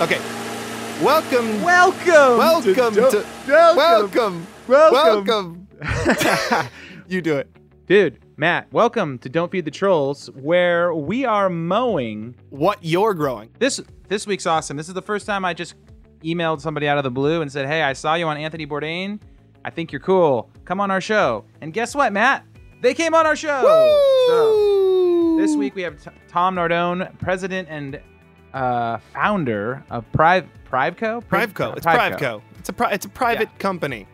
Okay. Welcome. Welcome. welcome to, to. welcome. welcome. Welcome. you do it. Dude, Matt, welcome to Don't Feed the Trolls, where we are mowing. What you're growing. This this week's awesome. This is the first time I just emailed somebody out of the blue and said, "Hey, I saw you on Anthony Bourdain. I think you're cool. Come on our show." And guess what, Matt? They came on our show. So this week we have t- Tom Nardone, president and uh, founder of Priv Priveco. Priveco. It's Priveco. It's a pri- it's a private company.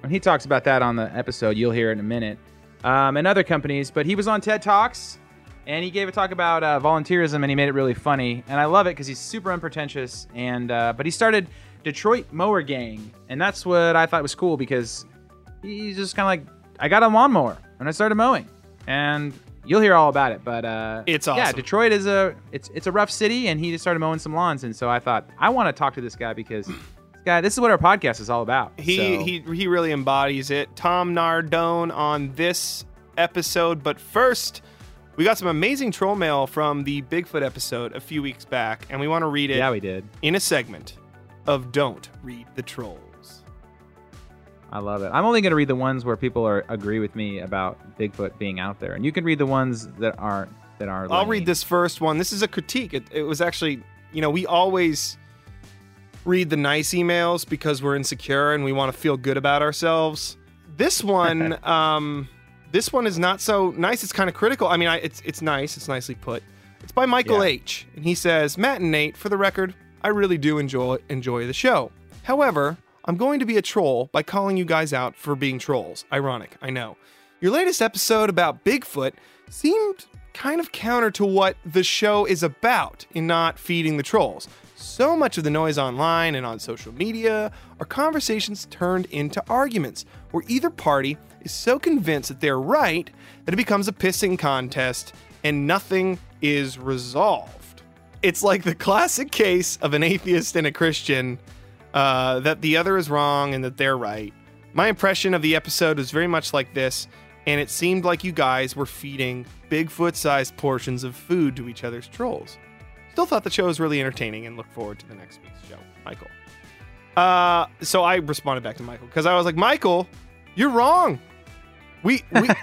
When he talks about that on the episode, you'll hear it in a minute. Um, and other companies, but he was on TED Talks and he gave a talk about uh, volunteerism and he made it really funny. And I love it because he's super unpretentious. And uh, but he started Detroit Mower Gang, and that's what I thought was cool because he's just kind of like I got a lawnmower and I started mowing, and you'll hear all about it. But uh, It's Yeah. Detroit is a it's it's a rough city, and he just started mowing some lawns, and so I thought I want to talk to this guy because this guy this is what our podcast is all about. He So- he he really embodies it. Tom Nardone on this episode, but first we got some amazing troll mail from the Bigfoot episode a few weeks back, and we want to read it yeah we did. in a segment of Don't Read the Trolls. I love it. I'm only going to read the ones where people are agree with me about Bigfoot being out there, and you can read the ones that aren't that are. I'll read this first one. This is a critique. It, it was actually, you know, we always read the nice emails because we're insecure and we want to feel good about ourselves. This one, um, this one is not so nice. It's kind of critical. I mean, I, it's it's nice. It's nicely put. It's by Michael Yeah. H. And he says, Matt and Nate, for the record, I really do enjoy enjoy the show. However, I'm going to be a troll by calling you guys out for being trolls. Ironic, I know. Your latest episode about Bigfoot seemed kind of counter to what the show is about in not feeding the trolls. So much of the noise online and on social media are conversations turned into arguments where either party is so convinced that they're right that it becomes a pissing contest and nothing is resolved. It's like the classic case of an atheist and a Christian uh, that the other is wrong and that they're right. My impression of the episode was very much like this, and it seemed like you guys were feeding Bigfoot sized portions of food to each other's trolls. Still thought the show was really entertaining and look forward to the next week's show. Michael. Uh, so I responded back to Michael because I was like, Michael, you're wrong. We, we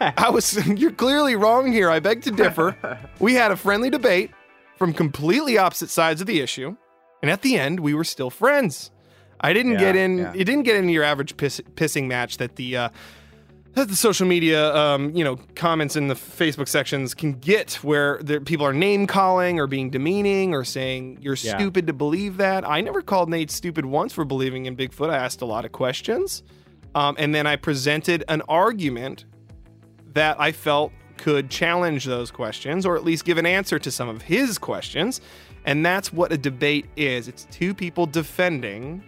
I was, you're clearly wrong here. I beg to differ. We had a friendly debate from completely opposite sides of the issue, and at the end, we were still friends. I didn't Yeah, get in. yeah. It didn't get into your average piss, pissing match that the uh, that the social media, um, you know, comments in the Facebook sections can get, where there, people are name calling or being demeaning or saying you're Yeah. stupid to believe that. I never called Nate stupid once for believing in Bigfoot. I asked a lot of questions, um, and then I presented an argument that I felt could challenge those questions or at least give an answer to some of his questions. And that's what a debate is it's two people defending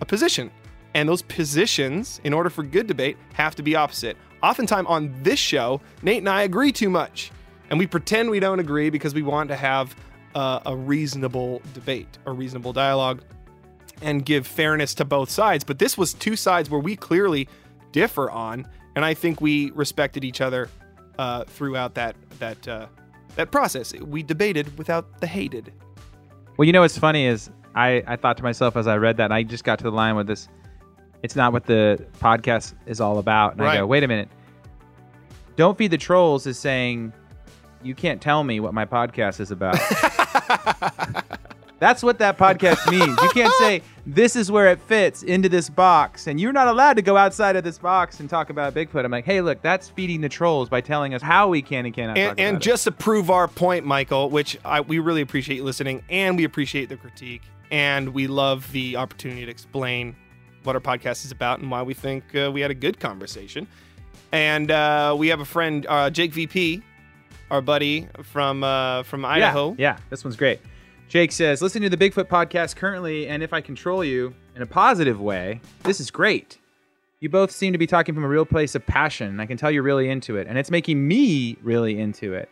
a position. And those positions, in order for good debate, have to be opposite. Oftentimes on this show, Nate and I agree too much. And we pretend we don't agree because we want to have uh, a reasonable debate, a reasonable dialogue, and give fairness to both sides. But this was two sides where we clearly differ on, and I think we respected each other uh, throughout that that uh, that process. We debated without the hated. Well, you know what's funny is I, I thought to myself as I read that, and I just got to the line with this. It's not what the podcast is all about, and I Right. go, wait a minute. Don't feed the trolls is saying you can't tell me what my podcast is about. That's what that podcast means. You can't say this is where it fits into this box, and you're not allowed to go outside of this box and talk about Bigfoot. I'm like, hey, look, that's feeding the trolls by telling us how we can and cannot talk and, and about it. just to prove our point, Michael, which I, we really appreciate you listening, and we appreciate the critique, and we love the opportunity to explain what our podcast is about and why we think uh, we had a good conversation. And uh, we have a friend, uh, Jake VP, our buddy from uh, from Idaho. Yeah, yeah, this one's great. Jake says, listen to the Bigfoot podcast currently, and if I control you in a positive way, this is great. You both seem to be talking from a real place of passion. and I can tell you're really into it, and it's making me really into it.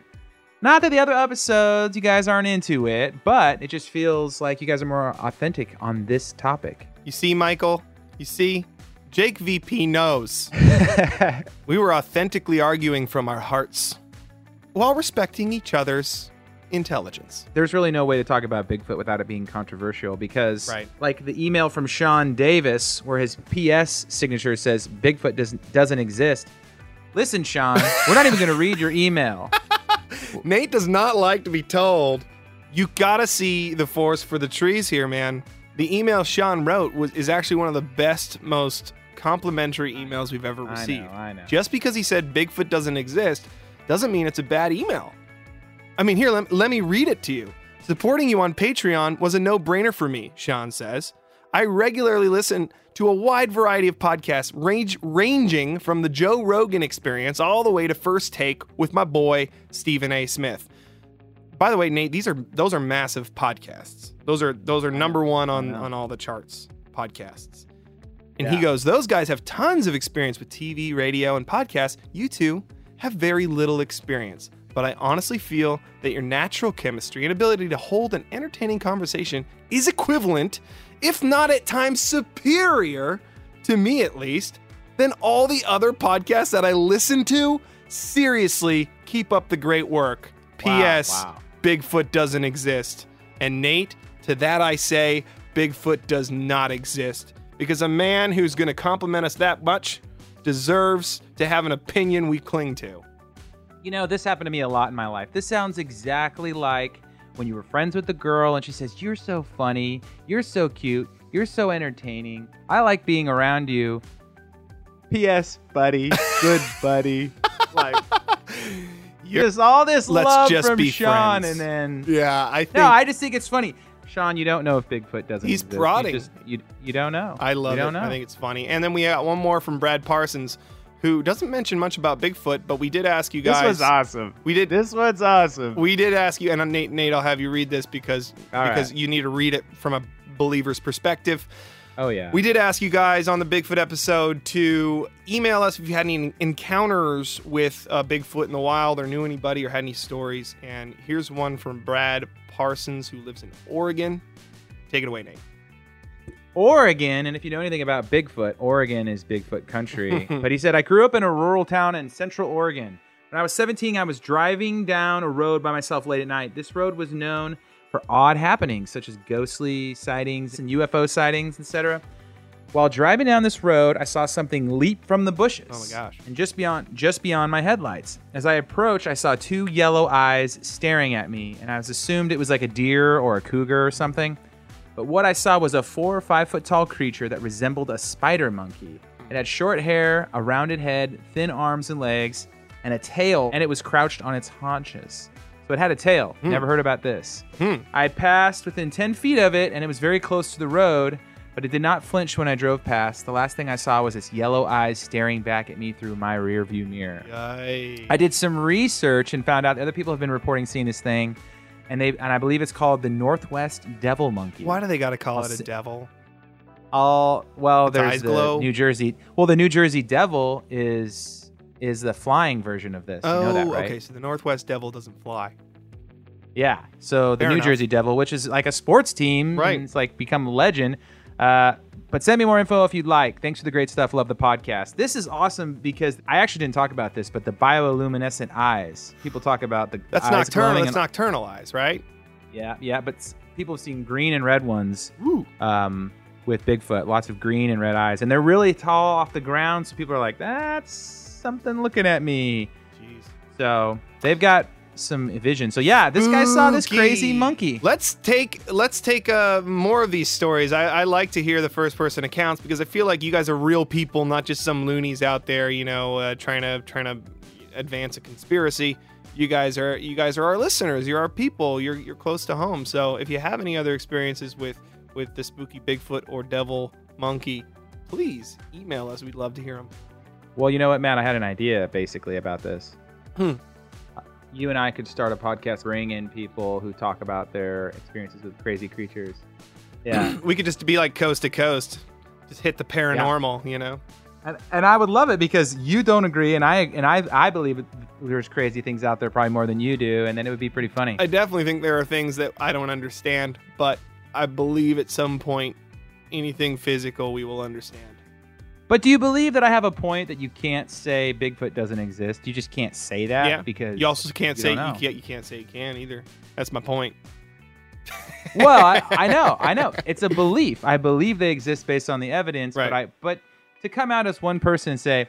Not that the other episodes you guys aren't into it, but it just feels like you guys are more authentic on this topic. You see, Michael? You see? Jake VP knows. we were authentically arguing from our hearts while respecting each other's intelligence. There's really no way to talk about Bigfoot without it being controversial because, Right. like the email from Sean Davis, where his PS signature says Bigfoot doesn't doesn't exist. Listen, Sean, we're not even going to read your email. Nate does not like to be told. You gotta see the forest for the trees here, man. The email Sean wrote was is actually one of the best, most complimentary emails we've ever I received. know, I know. Just because he said Bigfoot doesn't exist doesn't mean it's a bad email. I mean, here, let, let me read it to you. Supporting you on Patreon was a no brainer for me, Sean says. I regularly listen to a wide variety of podcasts, range, ranging from the Joe Rogan experience all the way to First Take with my boy, Stephen A. Smith. By the way, Nate, these are those are massive podcasts. Those are those are number one on, on all the charts podcasts. And Yeah. he goes, those guys have tons of experience with TV, radio, and podcasts. You two have very little experience. But I honestly feel that your natural chemistry and ability to hold an entertaining conversation is equivalent, if not at times superior, to me at least, than all the other podcasts that I listen to. Seriously, keep up the great work. Wow, P.S. wow. Bigfoot doesn't exist. And Nate, to that I say, Bigfoot does not exist. Because a man who's going to compliment us that much deserves to have an opinion we cling to. You know, this happened to me a lot in my life. This sounds exactly like when you were friends with the girl and she says, You're so funny, you're so cute, you're so entertaining. I like being around you. P.S. Buddy, good buddy. like, just all this Let's love just from be Sean, friends. and then Yeah, I think no, I just think it's funny. Sean, you don't know if Bigfoot doesn't. He's exist. You just- You, you, don't know. I love you don't it. Know. I think it's funny. And then we got one more from Brad Parsons, who doesn't mention much about Bigfoot, but we did ask you guys. this was awesome. We did This one's awesome. We did ask you, and Nate, Nate, I'll have you read this because All because right. you need to read it from a believer's perspective. Oh yeah. We did ask you guys on the Bigfoot episode to email us if you had any encounters with uh, Bigfoot in the wild or knew anybody or had any stories. And here's one from Brad Parsons, who lives in Oregon. Take it away, Nate. Oregon, and if you know anything about Bigfoot, Oregon is Bigfoot country. but he said, I grew up in a rural town in central Oregon. When I was 17, I was driving down a road by myself late at night. This road was known for odd happenings, such as ghostly sightings and UFO sightings, etc. While driving down this road, I saw something leap from the bushes. Oh my gosh. And just beyond just beyond my headlights. As I approached, I saw two yellow eyes staring at me, and I was assumed it was like a deer or a cougar or something. But what I saw was a four or five foot tall creature that resembled a spider monkey. It had short hair, a rounded head, thin arms and legs, and a tail, and it was crouched on its haunches. So it had a tail. Never heard about this. Hmm. I passed within 10 feet of it, and it was very close to the road, but it did not flinch when I drove past. The last thing I saw was its yellow eyes staring back at me through my rear view mirror. Yay. I did some research and found out other people have been reporting seeing this thing, and they and I believe it's called the Northwest Devil Monkey. Why do they got to call I'll it a si- devil? All well, there's the glow? New Jersey. Well, the New Jersey Devil is is the flying version of this. Oh, you know that, right? okay. So the Northwest Devil doesn't fly. Yeah. So the Fair New enough. Jersey Devil, which is like a sports team, Right. and It's like become a legend. Uh, but send me more info if you'd like. Thanks for the great stuff. Love the podcast. This is awesome because I actually didn't talk about this, but the bioluminescent eyes. People talk about the That's eyes nocturnal. That's nocturnal eyes, right? Yeah, yeah. But people have seen green and red ones um, with Bigfoot. Lots of green and red eyes, and they're really tall off the ground. So people are like, "That's something looking at me." Jeez. So they've got some vision. So yeah, this guy saw this Spooky. crazy monkey. Let's take let's take uh, more of these stories. I, I like to hear the first person accounts because I feel like you guys are real people, not just some loonies out there, you know, uh, trying to trying to advance a conspiracy. You guys are you guys are our listeners. You're our people. You're you're close to home. So if you have any other experiences with with the spooky Bigfoot or devil monkey, please email us. We'd love to hear them. Well, you know what, man? I had an idea basically about this. Hmm. You and I could start a podcast, bring in people who talk about their experiences with crazy creatures. Yeah, we could just be like coast to coast, just hit the paranormal. You know. and, and I would love it because you don't agree, and I and I I believe there's crazy things out there probably more than you do, and then it would be pretty funny. I definitely think there are things that I don't understand, but I believe at some point anything physical we will understand. But do you believe that I have a point that you can't say Bigfoot doesn't exist? You just can't say that yeah. because You also can't you say you can't. You can't say you can either. That's my point. well, I, I know, I know. It's a belief. I believe they exist based on the evidence, but Right. I but to come out as one person and say,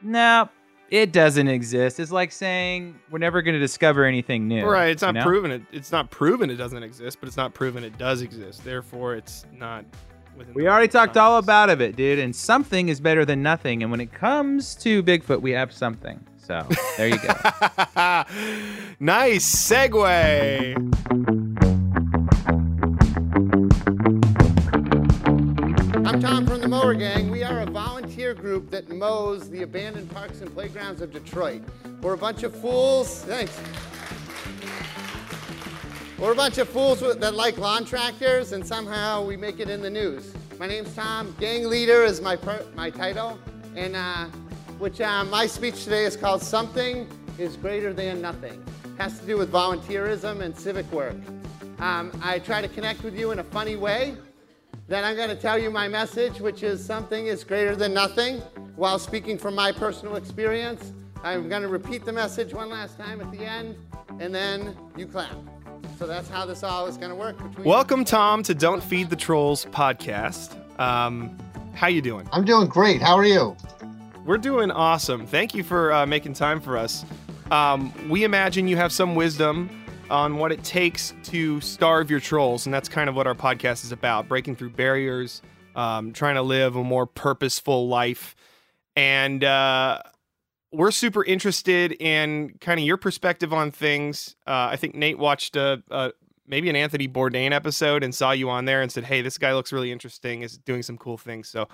"No, it doesn't exist," is like saying we're never going to discover anything new. Right. It's you not know? proven. It, it's not proven it doesn't exist, but it's not proven it does exist. Therefore, it's not. Within We the already talked all science. about it, dude, and something is better than nothing. And when it comes to Bigfoot, we have something. So there you go. nice segue. I'm Tom from the Mower Gang. We are a volunteer group that mows the abandoned parks and playgrounds of Detroit. We're a bunch of fools. Thanks. We're a bunch of fools that like lawn tractors, and somehow we make it in the news. My name's Tom. Gang leader is my my title, and uh, which uh, my speech today is called "Something is Greater Than Nothing." It Has to do with volunteerism and civic work. Um, I try to connect with you in a funny way. Then I'm going to tell you my message, which is something is greater than nothing. While speaking from my personal experience, I'm going to repeat the message one last time at the end, and then you clap. So that's how this all is going to work. Between Welcome, Tom, to Don't Feed the Trolls podcast. Um, how you doing? I'm doing great. How are you? We're doing awesome. Thank you for uh, making time for us. Um, we imagine you have some wisdom on what it takes to starve your trolls, and that's kind of what our podcast is about: breaking through barriers, um, trying to live a more purposeful life, and uh, we're super interested in kind of your perspective on things. Uh, I think Nate watched a, a maybe an Anthony Bourdain episode and saw you on there and said, "Hey, this guy looks really interesting. Is doing some cool things." So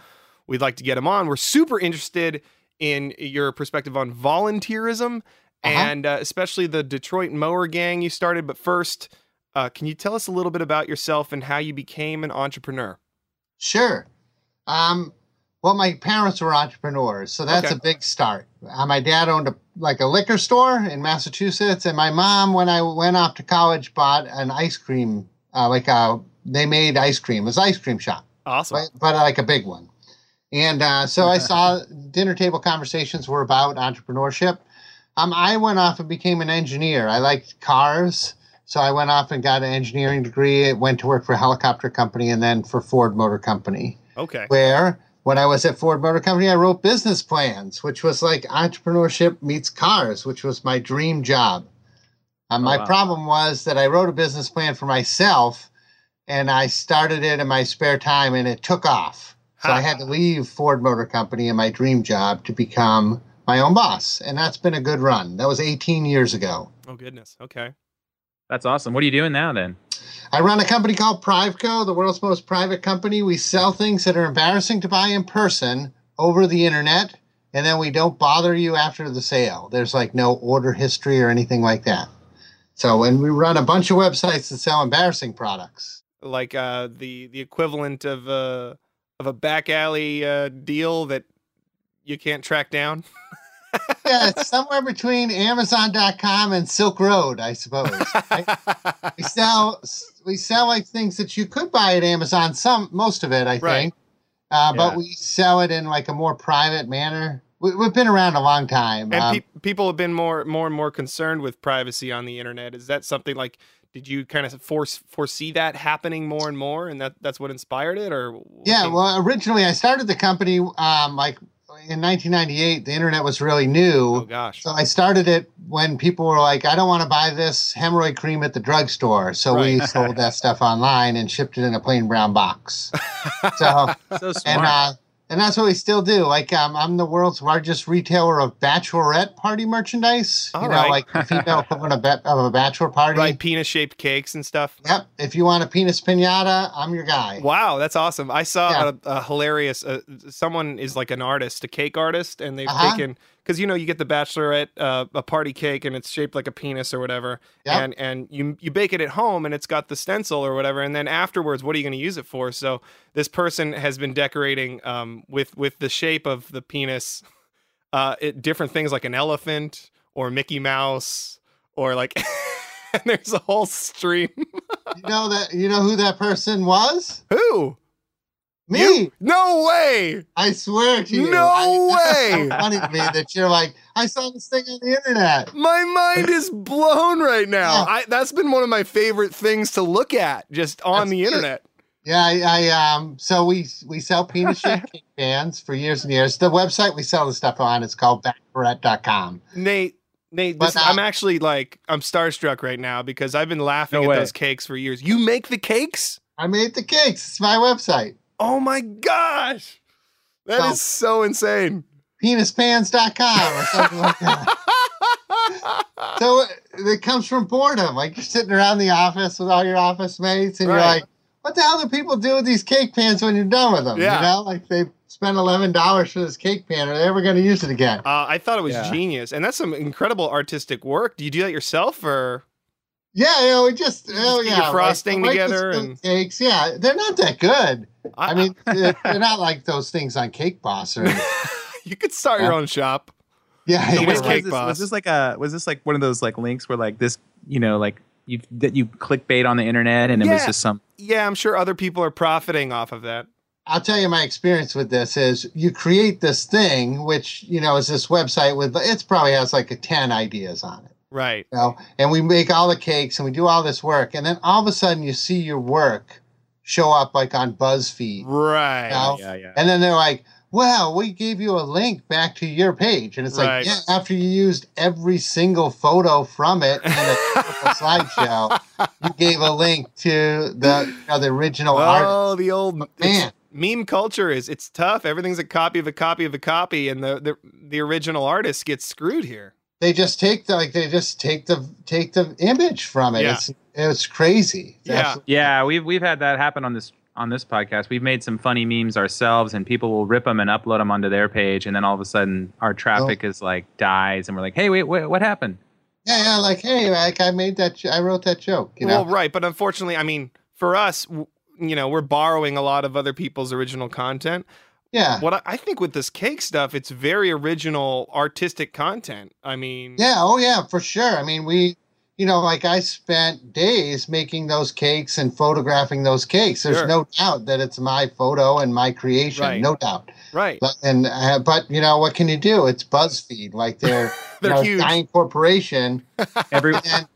we'd like to get him on. We're super interested in your perspective on volunteerism Uh-huh. and uh, especially the Detroit Mower Gang you started. But first, uh, can you tell us a little bit about yourself and how you became an entrepreneur? Sure. Um, well, my parents were entrepreneurs, so that's Okay. a big start. Uh, my dad owned a like a liquor store in Massachusetts, and my mom, when I went off to college, bought an ice cream. Uh, like uh, they made ice cream. It was an ice cream shop, Awesome. but, but like a big one. And uh, so I saw dinner table conversations were about entrepreneurship. Um, I went off and became an engineer. I liked cars, so I went off and got an engineering degree. Went to work for a helicopter company and then for Ford Motor Company Okay. where when I was at Ford Motor Company, I wrote business plans, which was like entrepreneurship meets cars, which was my dream job. Um, my wow. problem was that I wrote a business plan for myself and I started it in my spare time and it took off. So I had to leave Ford Motor Company and my dream job to become my own boss. And that's been a good run. That was 18 years ago. Oh goodness. Okay. That's awesome. What are you doing now then? I run a company called Priveco, the world's most private company. We sell things that are embarrassing to buy in person over the internet, and then we don't bother you after the sale. There's like no order history or anything like that. So, and we run a bunch of websites that sell embarrassing products. Like uh, the the equivalent of a of a back alley uh, deal that you can't track down. Yeah, it's somewhere between Amazon.com and Silk Road, I suppose. right? we sell we sell like things that you could buy at Amazon. Some, most of it, I Right. think. Uh, Yeah. But we sell it in like a more private manner. We, we've been around a long time. And Um, pe- people have been more more and more concerned with privacy on the internet. Is that something like? Did you kind of force foresee that happening more and more, and that that's what inspired it, or yeah, well, originally I started the company um, like in 1998. The internet was really new. oh gosh, So I started it when people were like, I don't want to buy this hemorrhoid cream at the drugstore. So we sold that stuff online and shipped it in a plain brown box. So So smart. and uh, and that's what we still do. Like um, I'm the world's largest retailer of bachelorette party merchandise. All you know, right. like the female equivalent of, ba- of a bachelor party. right? Penis shaped cakes and stuff. Yep. If you want a penis pinata, I'm your guy. Wow, that's awesome. I saw Yeah. a, a hilarious. Uh, someone is like an artist, a cake artist, and they've Uh-huh. taken because you know you get the bachelorette uh, a party cake and it's shaped like a penis or whatever, Yep. and and you you bake it at home and it's got the stencil or whatever, and then afterwards, what are you going to use it for? So this person has been decorating um, with with the shape of the penis, uh, it, different things like an elephant or Mickey Mouse or like. and there's a whole stream. You know that you know who that person was? Who? Me? You? No way. I swear to you. No I, way. It's so funny to me that you're like, I saw this thing on the internet. My mind is blown right now. Yeah. I, that's been one of my favorite things to look at just on That's the good. internet. Yeah, I, I um. So we we sell penis shaped cake pans for years and years. The website we sell the stuff on is called bachelorette.com. Nate, Nate, this, uh, I'm actually like I'm starstruck right now because I've been laughing No at way. those cakes for years. You make the cakes? I made the cakes. It's my website. Oh my gosh. That is So- so insane. Penispans.com or something like that. So it, it comes from boredom. Like you're sitting around the office with all your office mates, and you're like, "What the hell do people do with these cake pans when you're done with them?" Yeah. You know, like they spent eleven dollars for this cake pan. Are they ever going to use it again? Uh, I thought it was Yeah. genius, and that's some incredible artistic work. Do you do that yourself, or Yeah, you know, we just, oh get your yeah, frosting like the together spoon and- cakes. Yeah, they're not that good. I mean, they're, they're not like those things on Cake Boss or you could start your own shop. yeah. So yeah, was, Cake this, Boss? was this like a was this like one of those like links where like this you know like you that you clickbait on the internet and it was just some Yeah, I'm sure other people are profiting off of that. I'll tell you my experience with this is you create this thing, which you know is this website with it's probably has like a ten ideas on it. Right. you know, and we make all the cakes and we do all this work, and then all of a sudden you see your work show up like on BuzzFeed, Right. Yeah. yeah yeah and then they're like, "Well, we gave you a link back to your page," and it's Right. like, "Yeah, after you used every single photo from it in a slideshow, you gave a link to the you know, the original art." Oh, the old Man. meme culture is it's tough. Everything's a copy of a copy of a copy, and the the, the original artist gets screwed here. They just take the like they just take the take the image from it. Yeah. It's it's crazy. It's Yeah. absolutely- yeah we've we've had that happen on this on this podcast we've made some funny memes ourselves and people will rip them and upload them onto their page and then all of a sudden our traffic is like dies and we're like hey wait, wait what happened yeah, yeah. Like, hey, like I made that. I wrote that joke. You know. Well, right, but unfortunately, I mean, for us, w- you know, we're borrowing a lot of other people's original content. Yeah. What I, I think with this cake stuff, it's very original artistic content. I mean, Yeah, oh yeah, for sure. I mean, we, you know, like I spent days making those cakes and photographing those cakes. There's Sure. no doubt that it's my photo and my creation, Right. no doubt. right. But, and uh, but you know, what can you do? It's BuzzFeed, like they're They're you know, huge. giant corporation, every and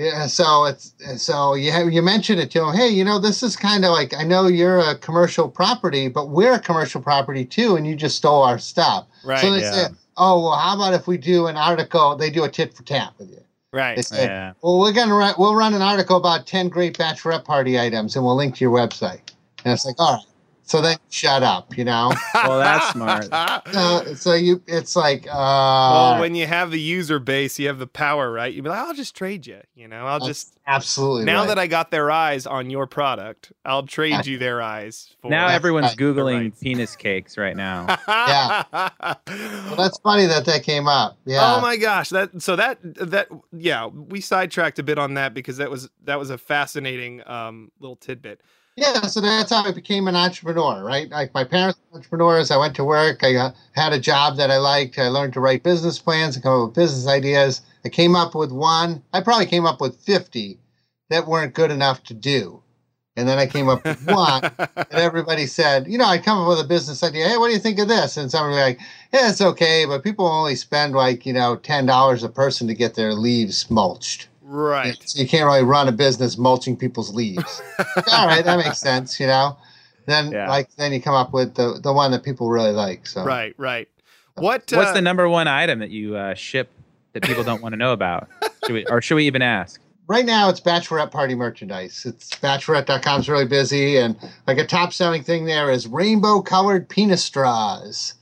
yeah. So it's so you have, you mentioned it to them. Hey, you know, this is kind of like I know you're a commercial property, but we're a commercial property too, and you just stole our stuff. Right. so they yeah. say, oh well, how about if we do an article? They do a tit for tat with you. They right. say, yeah well, we're gonna run, we'll run an article about ten great bachelorette party items, and we'll link to your website. And it's like, all right. So then shut up, you know. well that's smart Uh, so you, it's like, uh, well, when you have the user base, you have the power, right? You'd be like, I'll just trade you. You know, I'll just absolutely now right. that I got their eyes on your product, I'll trade you their eyes. For now That's everyone's right. googling penis cakes right now yeah. well, that's funny that that came up. Yeah. Oh my gosh, that so that that yeah, we sidetracked a bit on that because that was that was a fascinating um little tidbit. Yeah, so that's how I became an entrepreneur, right? Like my parents were entrepreneurs. I went to work. I uh, had a job that I liked. I learned to write business plans and come up with business ideas. I came up with one. I probably came up with 50 that weren't good enough to do. And then I came up with one and everybody said, you know, I'd come up with a business idea. Hey, what do you think of this? And somebody like, yeah, it's okay, but people only spend like, you know, $10 a person to get their leaves mulched. Right. So you can't really run a business mulching people's leaves. All right, that makes sense, you know. Then Yeah. like then you come up with the the one that people really like. So Right, right. What what's uh, the number one item that you uh, ship that people don't want to know about should we or should we even ask right now it's bachelorette party merchandise. It's bachelorette.com's really busy and like a top selling thing there is rainbow colored penis straws.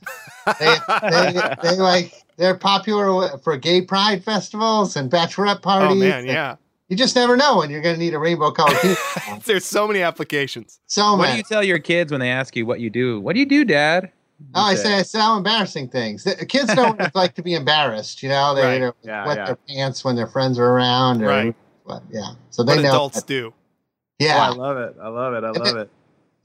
They, they, they like they're popular for gay pride festivals and bachelorette parties. Oh man, yeah. You just never know when you're going to need a rainbow colored penis. There's so many applications. So what do you tell your kids when they ask you what you do what do you do dad Oh, I say I sell embarrassing things. The kids don't like to be embarrassed. You know, they Right. you know, Yeah, wet yeah. their pants when their friends are around. Or, Right. But yeah, so they What know. adults that. do. Yeah, Oh, love it i love it i love it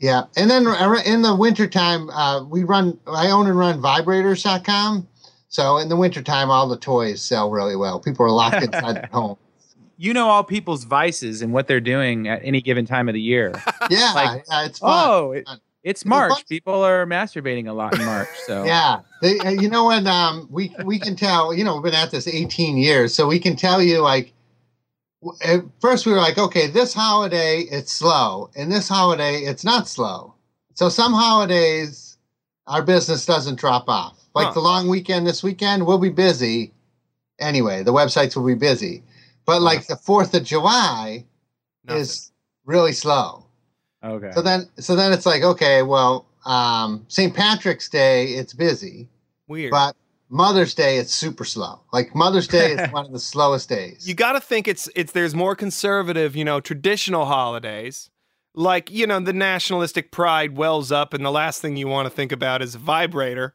yeah. And then in the wintertime, uh, we run. I own and run vibrators.com. So in the wintertime, all the toys sell really well. People are locked inside their home. you know all people's vices and what they're doing at any given time of the year Yeah, Like, yeah, it's fun. oh it, It's March. People are masturbating a lot in March. So Yeah, they, uh, you know what? Um, we we can tell. You know, we've been at this 18 years, so we can tell you like. At first, we were like, okay, this holiday it's slow, and this holiday it's not slow. So some holidays, our business doesn't drop off. Like Huh. the long weekend this weekend, we'll be busy. Anyway, the websites will be busy, but like the Fourth of July Nothing. is really slow. okay. So then, so then it's like, okay, well, um, St. Patrick's Day, it's busy. weird. But Mother's Day, it's super slow. Like Mother's Day is one of the slowest days. you got to think it's it's there's more conservative, you know, traditional holidays. Like, you know, the nationalistic pride wells up and the last thing you want to think about is a vibrator.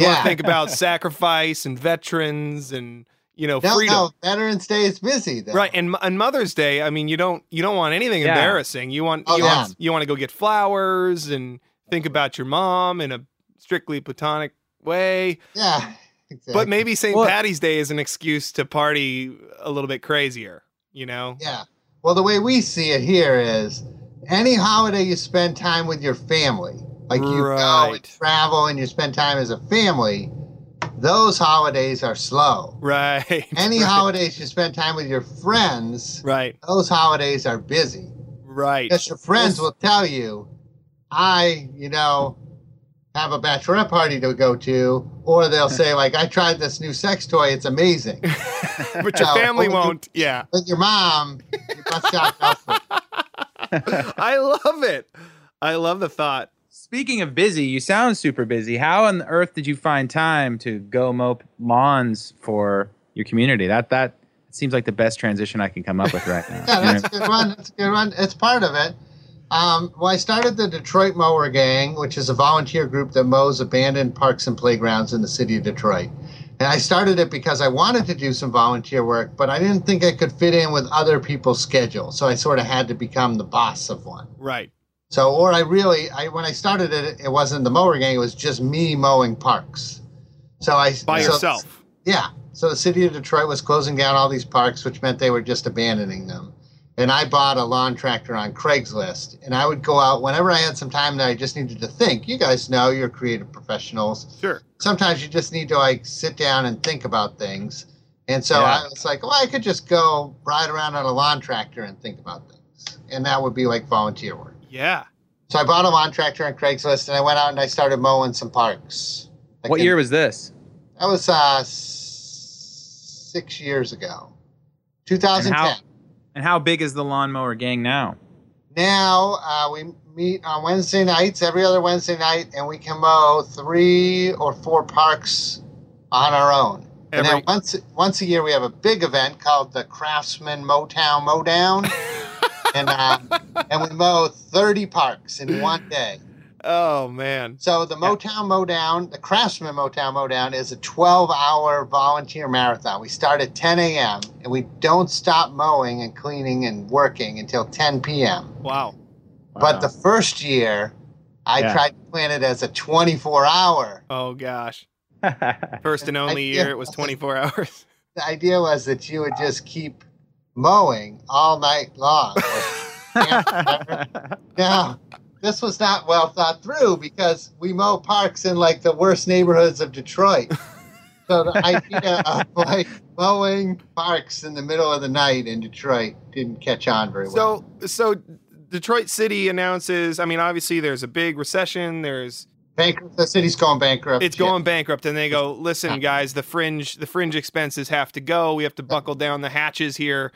You want Yeah. to think about sacrifice and veterans and, you know, no, freedom. no, Veterans Day is busy though. Right, and and Mother's Day, I mean, you don't you don't want anything Yeah. embarrassing. You want Oh, you yeah. want you want to go get flowers and think about your mom in a strictly platonic way. Yeah. Exactly. But maybe St. Well- Patty's Day is an excuse to party a little bit crazier. You know? Yeah. Well, the way we see it here is any holiday you spend time with your family, like you go and travel and you spend time as a family, those holidays are slow. Right. Any right, holidays you spend time with your friends, Right. those holidays are busy. Right. Because your friends will tell you, I, you know, have a bachelorette party to go to, or they'll say, like, I tried this new sex toy, it's amazing. but your No, family won't. Yeah. With your mom, you. I love it. I love the thought. Speaking of busy, you sound super busy. How on earth did you find time to go mow lawns for your community? That that seems like the best transition I can come up with right now. Yeah, that's a good one. That's a good one. It's part of it. Um, well, I started the Detroit Mower Gang, which is a volunteer group that mows abandoned parks and playgrounds in the city of Detroit. And I started it because I wanted to do some volunteer work, but I didn't think I could fit in with other people's schedule. So I sort of had to become the boss of one. Right. So, or I really, I when I started it, it wasn't the mower gang; it was just me mowing parks. So I By so- yourself. yeah. So the city of Detroit was closing down all these parks, which meant they were just abandoning them. And I bought a lawn tractor on Craigslist, and I would go out whenever I had some time that I just needed to think. You guys know you're creative professionals. Sure. Sometimes you just need to like sit down and think about things. And so Yeah. I was like, well, I could just go ride around on a lawn tractor and think about things, and that would be like volunteer work. Yeah. So I bought a lawn tractor on Craigslist, and I went out and I started mowing some parks. Like what in- year was this? That was uh, six years ago, 2010. And how big is the lawnmower gang now? Now uh, we meet on Wednesday nights, every other Wednesday night, and we can mow three or four parks on our own. and then once once a year, we have a big event called the Craftsman Motown Mowdown, and uh, and we mow 30 parks in one day. Oh man. So the Motown Mowdown, the Craftsman Motown Mowdown, is a 12-hour volunteer marathon. We start at 10 a.m. and we don't stop mowing and cleaning and working until 10 p.m. Wow. But the first year, I Yeah. tried to plan it as a 24-hour. Oh gosh. First and only year it was 24 hours. The idea was that you would just keep mowing all night long. now, this was not well thought through because we mow parks in like the worst neighborhoods of Detroit. So the idea of like mowing parks in the middle of the night in Detroit didn't catch on very well. So so Detroit City announces, I mean obviously there's a big recession, there's Bankrupt, the city's going bankrupt. it's yeah. going bankrupt and they go, "Listen guys, the fringe the fringe expenses have to go. We have to buckle down the hatches here."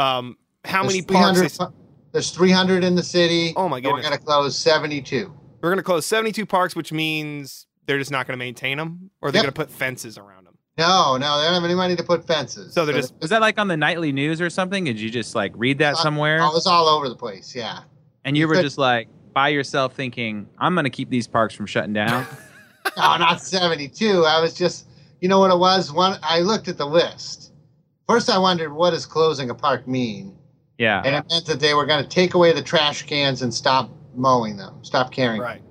Um how There's many parks 300 There's 300 in the city. Oh my and We're going to close 72. We're going to close 72 parks which means they're just not going to maintain them or they're Yep. going to put fences around them. No, no, they don't have any money to put fences. So they're just- was that like on the nightly news or something? Did you just like read that Uh, somewhere? Oh, it's all over the place. Yeah. And you were Good. just like by yourself thinking, I'm gonna keep these parks from shutting down. No, not 72. I was just, you know what it was? One, I looked at the list. First, I wondered what does closing a park mean, yeah. and it meant that they were going to take away the trash cans and stop mowing them, stop carrying. them. Right.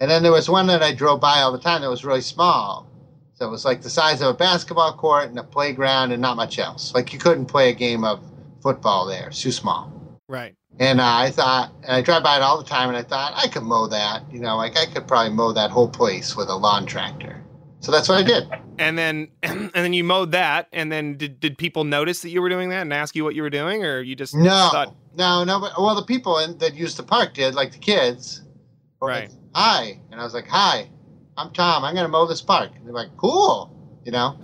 And then there was one that I drove by all the time that was really small. So it was like the size of a basketball court and a playground and not much else. Like you couldn't play a game of football there. It's too small. Right. And uh, I thought, and I drive by it all the time, and I thought I could mow that. You know, like I could probably mow that whole place with a lawn tractor. So that's what I did. And then and then you mowed that, and then did, did people notice that you were doing that and ask you what you were doing, or you just No, thought no, no. But, well, the people in, that used the park did, like the kids. Right. Like, Hi, and I was like, "Hi, I'm Tom. I'm gonna mow this park." And they're like, "Cool," you know.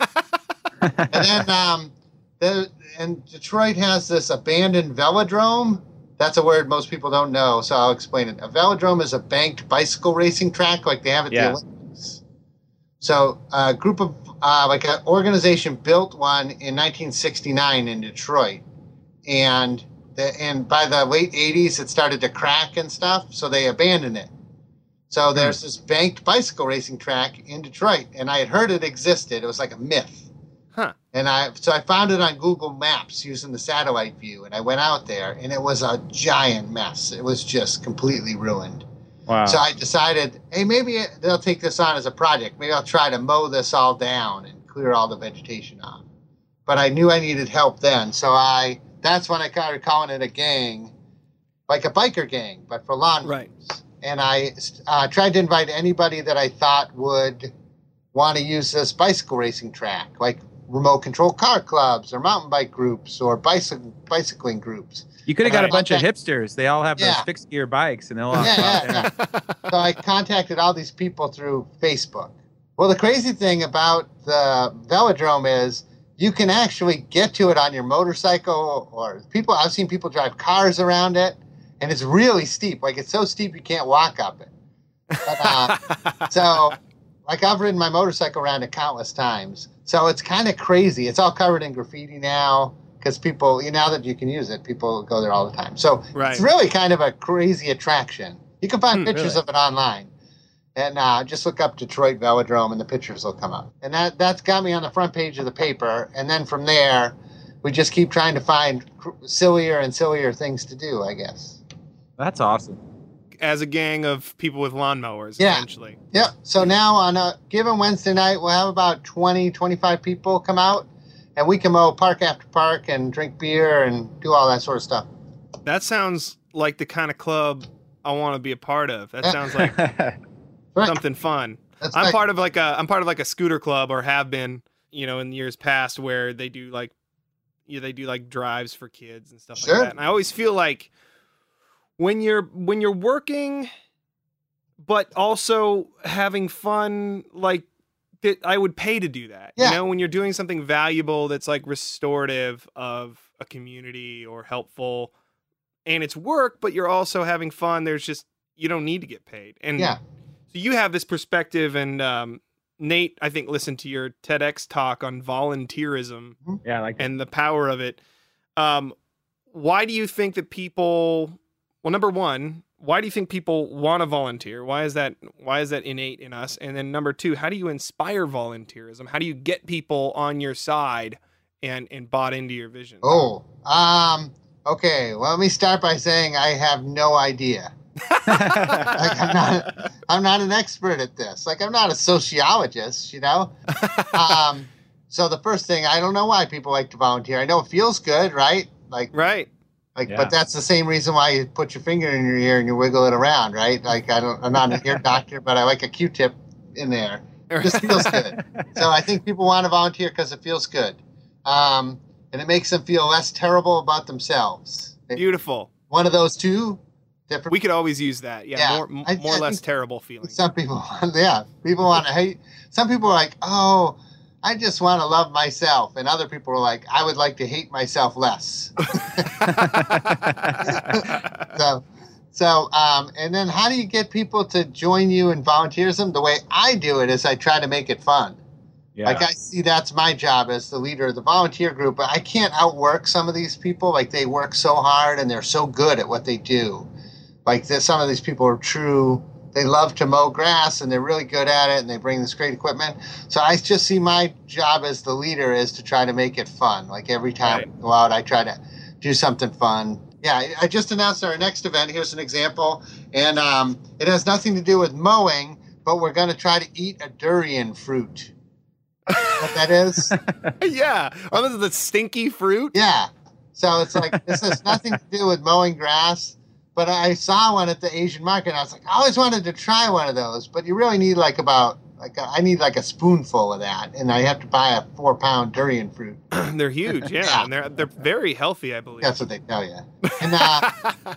and then um, the and Detroit has this abandoned velodrome. That's a word most people don't know, so I'll explain it. A velodrome is a banked bicycle racing track like they have at Yeah. the Olympics. So a group of uh, like an organization built one in 1969 in Detroit, and the, and by the late 80s it started to crack and stuff, so they abandoned it. So there's this banked bicycle racing track in Detroit, and I had heard it existed. It was like a myth. Huh. And I so I found it on Google Maps using the satellite view, and I went out there, and it was a giant mess. It was just completely ruined. Wow. So I decided, hey, maybe they'll take this on as a project. Maybe I'll try to mow this all down and clear all the vegetation off. But I knew I needed help then, so I that's when I started calling it a gang, like a biker gang, but for lawn Right. mowers. And I uh, tried to invite anybody that I thought would want to use this bicycle racing track, like remote control car clubs or mountain bike groups or bicycle bicycling groups. You could have got a Alright. bunch of hipsters. They all have those fixed gear bikes, and they'll all Yeah, go yeah, so I contacted all these people through Facebook. Well, the crazy thing about the velodrome is you can actually get to it on your motorcycle, or people. I've seen people drive cars around it, and it's really steep. Like it's so steep you can't walk up it. But, uh, so, like I've ridden my motorcycle around it countless times. So it's kind of crazy. It's all covered in graffiti now because people, you know, now that you can use it, people go there all the time. So right. it's really kind of a crazy attraction. You can find Hmm, pictures really? of it online. And uh, just look up Detroit Velodrome and the pictures will come up. And that, that's got me on the front page of the paper. And then from there, we just keep trying to find cr- sillier and sillier things to do, I guess. That's awesome. As a gang of people with lawnmowers, Yeah. essentially. Yep. So now on a given Wednesday night, we'll have about 20, 25 people come out. And we can mow park after park and drink beer and do all that sort of stuff. That sounds like the kind of club I want to be a part of. That sounds like Right. something fun. That's I'm part of like a I'm part of like a scooter club or have been, you know, in years past where they do like yeah, they do like drives for kids and stuff Sure. like that. And I always feel like when you're when you're working but also having fun like that I would pay to do that. Yeah. You know, when you're doing something valuable that's like restorative of a community or helpful and it's work, but you're also having fun, there's just you don't need to get paid. And Yeah. so you have this perspective, and um, Nate, I think, listened to your TEDx talk on volunteerism yeah, like and the power of it. Um, why do you think that people? Well, number one, why do you think people want to volunteer? Why is that? Why is that innate in us? And then number two, how do you inspire volunteerism? How do you get people on your side and and bought into your vision? Oh, um, okay. Well, let me start by saying I have no idea. Like, I'm not, I'm not an expert at this. Like, I'm not a sociologist, you know? Um, so the first thing, I don't know why people like to volunteer. I know it feels good, right? Like, right. Like, Yeah. but that's the same reason why you put your finger in your ear and you wiggle it around, right? Like, I don't, I'm not an ear doctor, but I like a Q-tip in there. It just feels good. So I think people want to volunteer because it feels good, um, and it makes them feel less terrible about themselves. Beautiful. One of those two different. We could always use that. Yeah, Yeah, more I- more I or less terrible feeling. Some people, yeah, people want to hate. Some people are like, oh, I just want to love myself, and other people are like, I would like to hate myself less. so, so, um, and then how do you get people to join you in volunteerism? The way I do it is I try to make it fun. yeah. Like I see that's my job as the leader of the volunteer group, but I can't outwork some of these people. Like they work so hard and they're so good at what they do. Like this, some of these people are true. They love to mow grass and they're really good at it and they bring this great equipment. So I just see my job as the leader is to try to make it fun. Like every time Right. we go out, I try to do something fun. Yeah, I- just announced our next event. Here's an example. And um, it has nothing to do with mowing, but we're going to try to eat a durian fruit what that is? yeah. Oh, this is the stinky fruit. Yeah. So it's like this has nothing to do with mowing grass. But I saw one at the Asian market. And I was like, I always wanted to try one of those, but you really need like about like a, I need like a spoonful of that, and I have to buy a four pound durian fruit. they're huge, yeah, Yeah. and they're they're very healthy, I believe. That's what they tell you. And uh,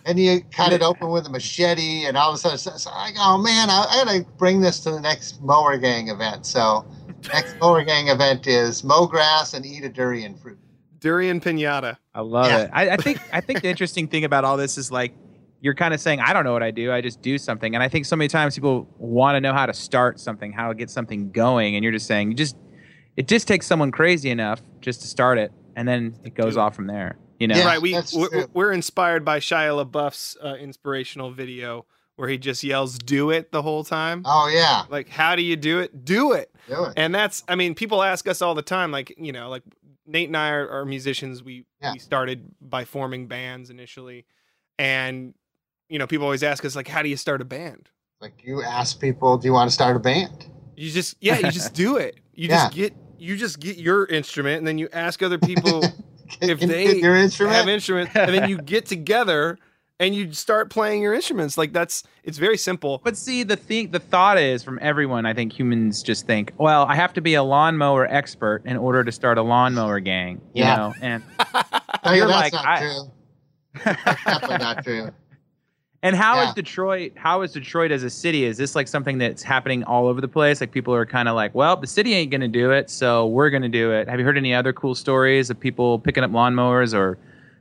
and you cut it open with a machete, and all of a sudden, so, so I go, oh man, I, I gotta bring this to the next mower gang event. So next mower gang event is mow grass and eat a durian fruit. Durian pinata. I love Yeah. it. I, I think I think the interesting thing about all this is like you're kind of saying I don't know what I do. I just do something, and I think so many times people want to know how to start something, how to get something going, and you're just saying you just it just takes someone crazy enough just to start it, and then it goes off from there. You know, Yeah. right. We we're, we're inspired by Shia LaBeouf's uh, inspirational video where he just yells "Do it" the whole time. Oh yeah, Like, how do you do it? Do it. do it. And that's, I mean, people ask us all the time, like, you know, like Nate and I are, are musicians. We Yeah. we started by forming bands initially, and you know, people always ask us like, how do you start a band? Like you ask people, do you want to start a band? You just, yeah, you just do it. You Yeah. just get, you just get your instrument, and then you ask other people If they your instrument, have instruments, and then you get together and you start playing your instruments. Like that's, it's very simple. But see, the thing, the thought is from everyone. I think humans just think, well, I have to be a lawnmower expert in order to start a lawnmower gang. You Yeah. know, and Tell you you're that's like, not I- true. That's definitely not true. And how is Yeah. Detroit? How is Detroit as a city? Is this like something that's happening all over the place? Like people are kind of like, well, the city ain't gonna do it, so we're gonna do it. Have you heard any other cool stories of people picking up lawnmowers or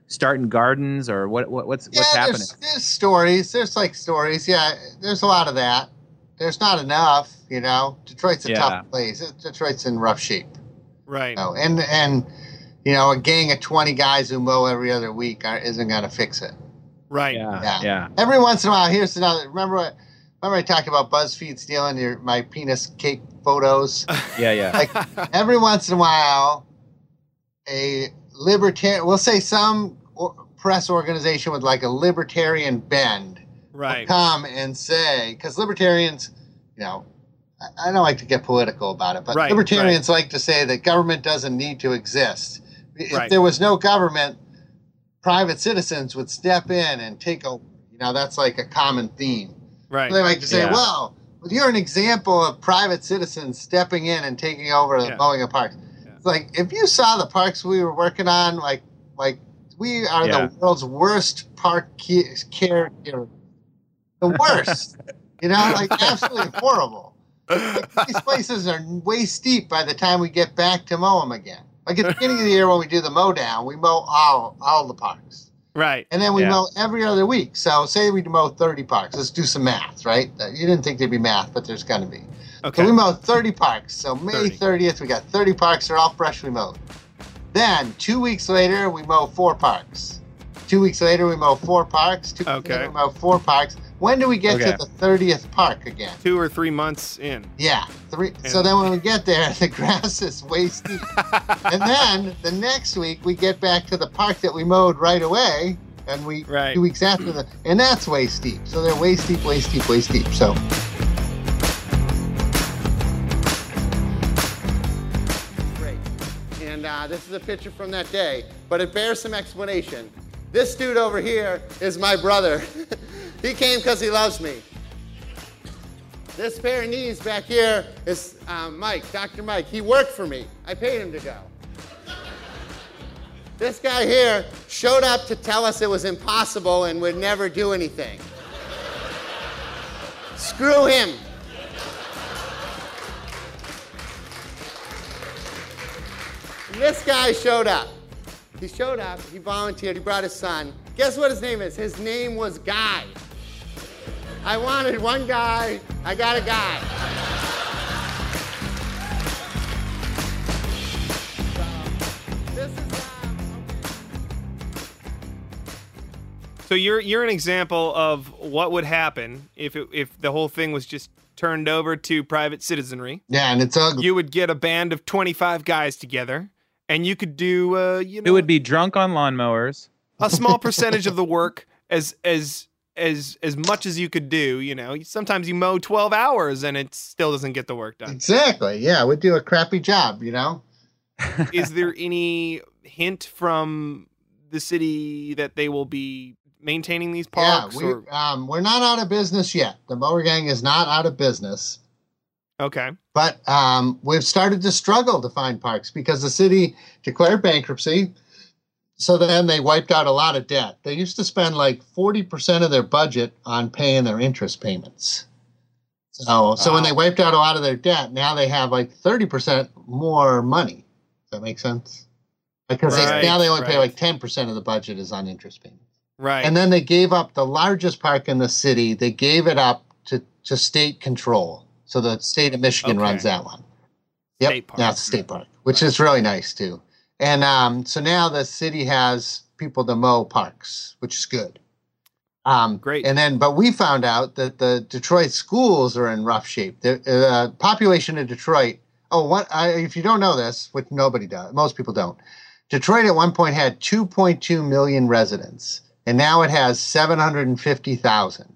starting gardens or what? what what's what's yeah, happening? There's, there's stories. There's like stories. Yeah, there's a lot of that. There's not enough. You know, Detroit's a Yeah. tough place. Detroit's in rough shape. Right. You know, and and you know, a gang of 20 guys who mow every other week isn't going to fix it. Right. Yeah, Yeah. yeah. Every once in a while, here's another. Remember what? Remember I talked about BuzzFeed stealing your my penis cake photos. Yeah, yeah. Like every once in a while, a libertarian, we'll say some or- press organization with like a libertarian bend will right. come and say, because libertarians, you know, I, I don't like to get political about it, but Right, libertarians like to say that government doesn't need to exist. If Right. there was no government, private citizens would step in and take over. You know, that's like a common theme. Right. They like to say, Yeah. well, you're an example of private citizens stepping in and taking over the Yeah. mowing of parks. Yeah. Like if you saw the parks we were working on, like like we are Yeah. the world's worst park care care- the worst. you know, like absolutely horrible. Like, these places are waist deep by the time we get back to mow them again. Like at the beginning of the year when we do the mow down, we mow all all the parks. right. And then we Yeah. mow every other week. So say we mow 30 parks. Let's do some math, right? Uh, You didn't think there'd be math, but there's going to be. Okay. So we mow 30 parks. So May 30. 30th, we got 30 parks. They're all freshly mowed. Then two weeks later, we mow four parks. Two weeks later, we mow four parks. Two weeks Okay. later, we mow four parks. When do we get Okay. to the 30th park again? Two or three months in. Yeah, three. So then when we get there, the grass is waist deep. and then the next week we get back to the park that we mowed right away, and we Right. two weeks after the, and that's waist deep. So they're waist deep, waist deep, waist deep. So Great. And uh, this is a picture from that day, but it bears some explanation. This dude over here is my brother. he came because he loves me. This pair of knees back here is um, Mike, Dr. Mike. He worked for me. I paid him to go. This guy here showed up to tell us it was impossible and would never do anything. Screw him. This guy showed up. He showed up, he volunteered, he brought his son. Guess what his name is? His name was Guy. I wanted one guy, I got a guy. So, this is, So you're you're an example of what would happen if it, if the whole thing was just turned over to private citizenry. yeah, and it's ugly. You would get a band of 25 guys together, and you could do uh, you know It would be drunk on lawnmowers. a small percentage of the work as as as as much as you could do. You know, sometimes you mow 12 hours and it still doesn't get the work done. Exactly. Yeah, we do a crappy job. You know. Is there any hint from the city that they will be maintaining these parks? yeah, we, or- um, we're not out of business yet. The mower gang is not out of business. Okay. But um, we've started to struggle to find parks because the city declared bankruptcy. So then they wiped out a lot of debt. They used to spend like 40% of their budget on paying their interest payments. So, so when they wiped out a lot of their debt, now they have like 30% more money. Does that make sense? Because they, now they only pay like 10% of the budget is on interest payments. Right. And then they gave up the largest park in the city. They gave it up to, to state control. So the state of Michigan Okay. runs that one. Yep. State park. Now it's a state park, which is really nice too. And um, so now the city has people to mow parks, which is good. Um, Great. And then, but we found out that the Detroit schools are in rough shape. The uh, population of Detroit. Oh, what? I, if you don't know this, which nobody does, most people don't. Detroit at one point had 2.2 million residents, and now it has 750,000.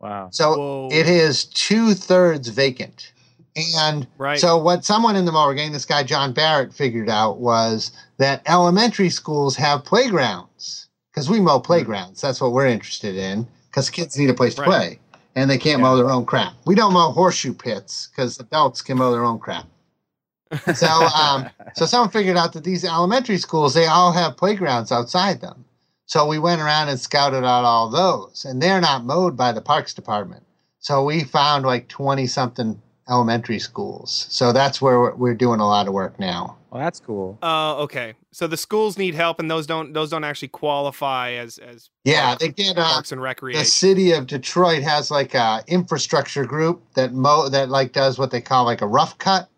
Wow. So Whoa. it is two thirds vacant. And Right. so what someone in the mower gang, this guy John Barrett, figured out was that elementary schools have playgrounds because we mow playgrounds. That's what we're interested in because kids need a place to Right. play and they can't mow their own crap. We don't mow horseshoe pits because adults can mow their own crap. So, um, so someone figured out that these elementary schools they all have playgrounds outside them. So we went around and scouted out all those, and they're not mowed by the Parks Department. So we found like twenty something elementary schools. So that's where we're, we're doing a lot of work now. Well, that's cool. Uh, okay. So the schools need help, and those don't those don't actually qualify as as Yeah, park- they get uh, parks and recreation. the city of Detroit has like a infrastructure group that mow that like does what they call like a rough cut.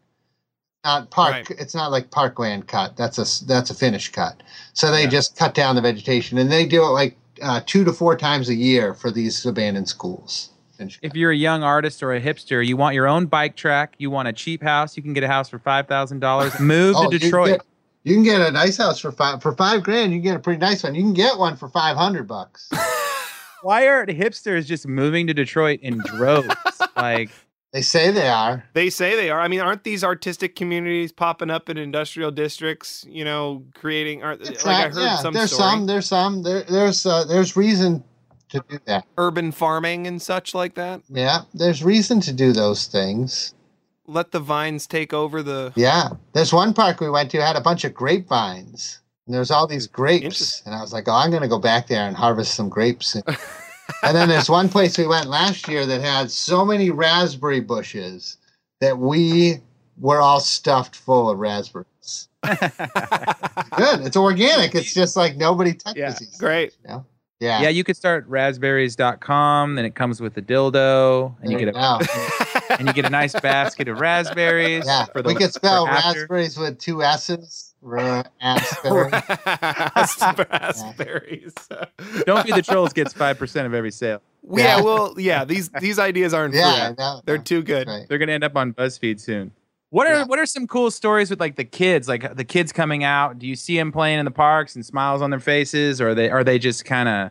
Not park. Right. It's not like parkland cut. That's a that's a finish cut. So they Yeah. just cut down the vegetation, and they do it like uh, two to four times a year for these abandoned schools. If you're a young artist or a hipster, you want your own bike track, you want a cheap house, you can get a house for five thousand dollars. Move Oh, to you can Detroit. get- You can get a nice house for five for five grand. You can get a pretty nice one. You can get one for five hundred bucks. Why aren't hipsters just moving to Detroit in droves? like, They say they are. They say they are. I mean, aren't these artistic communities popping up in industrial districts? You know, creating. It's like I heard yeah, some there's story, some. There's some. There, there's uh, there's reason to do that. urban farming and such like that. Yeah, there's reason to do those things. Let the vines take over the. Yeah, there's one park we went to had a bunch of grapevines. And there's all these grapes, and I was like, "Oh, I'm going to go back there and harvest some grapes." and then there's one place we went last year that had so many raspberry bushes that we were all stuffed full of raspberries. Good, it's organic. It's just like nobody touches Yeah, these. Great. You know? Yeah. yeah, you could start raspberries.com, then it comes with a dildo, and you get a and you get a nice basket of raspberries. Yeah, for the, we could spell raspberries with two S's. Raspberry. Raspberries. Don't be the trolls gets five percent of every sale. Yeah, Yeah. well, yeah. These these ideas aren't yeah, free. no, They're no, too good. right. They're gonna end up on BuzzFeed soon. What are Yeah. what are some cool stories with like the kids? Like the kids coming out. Do you see them playing in the parks and smiles on their faces, or are they are they just kind of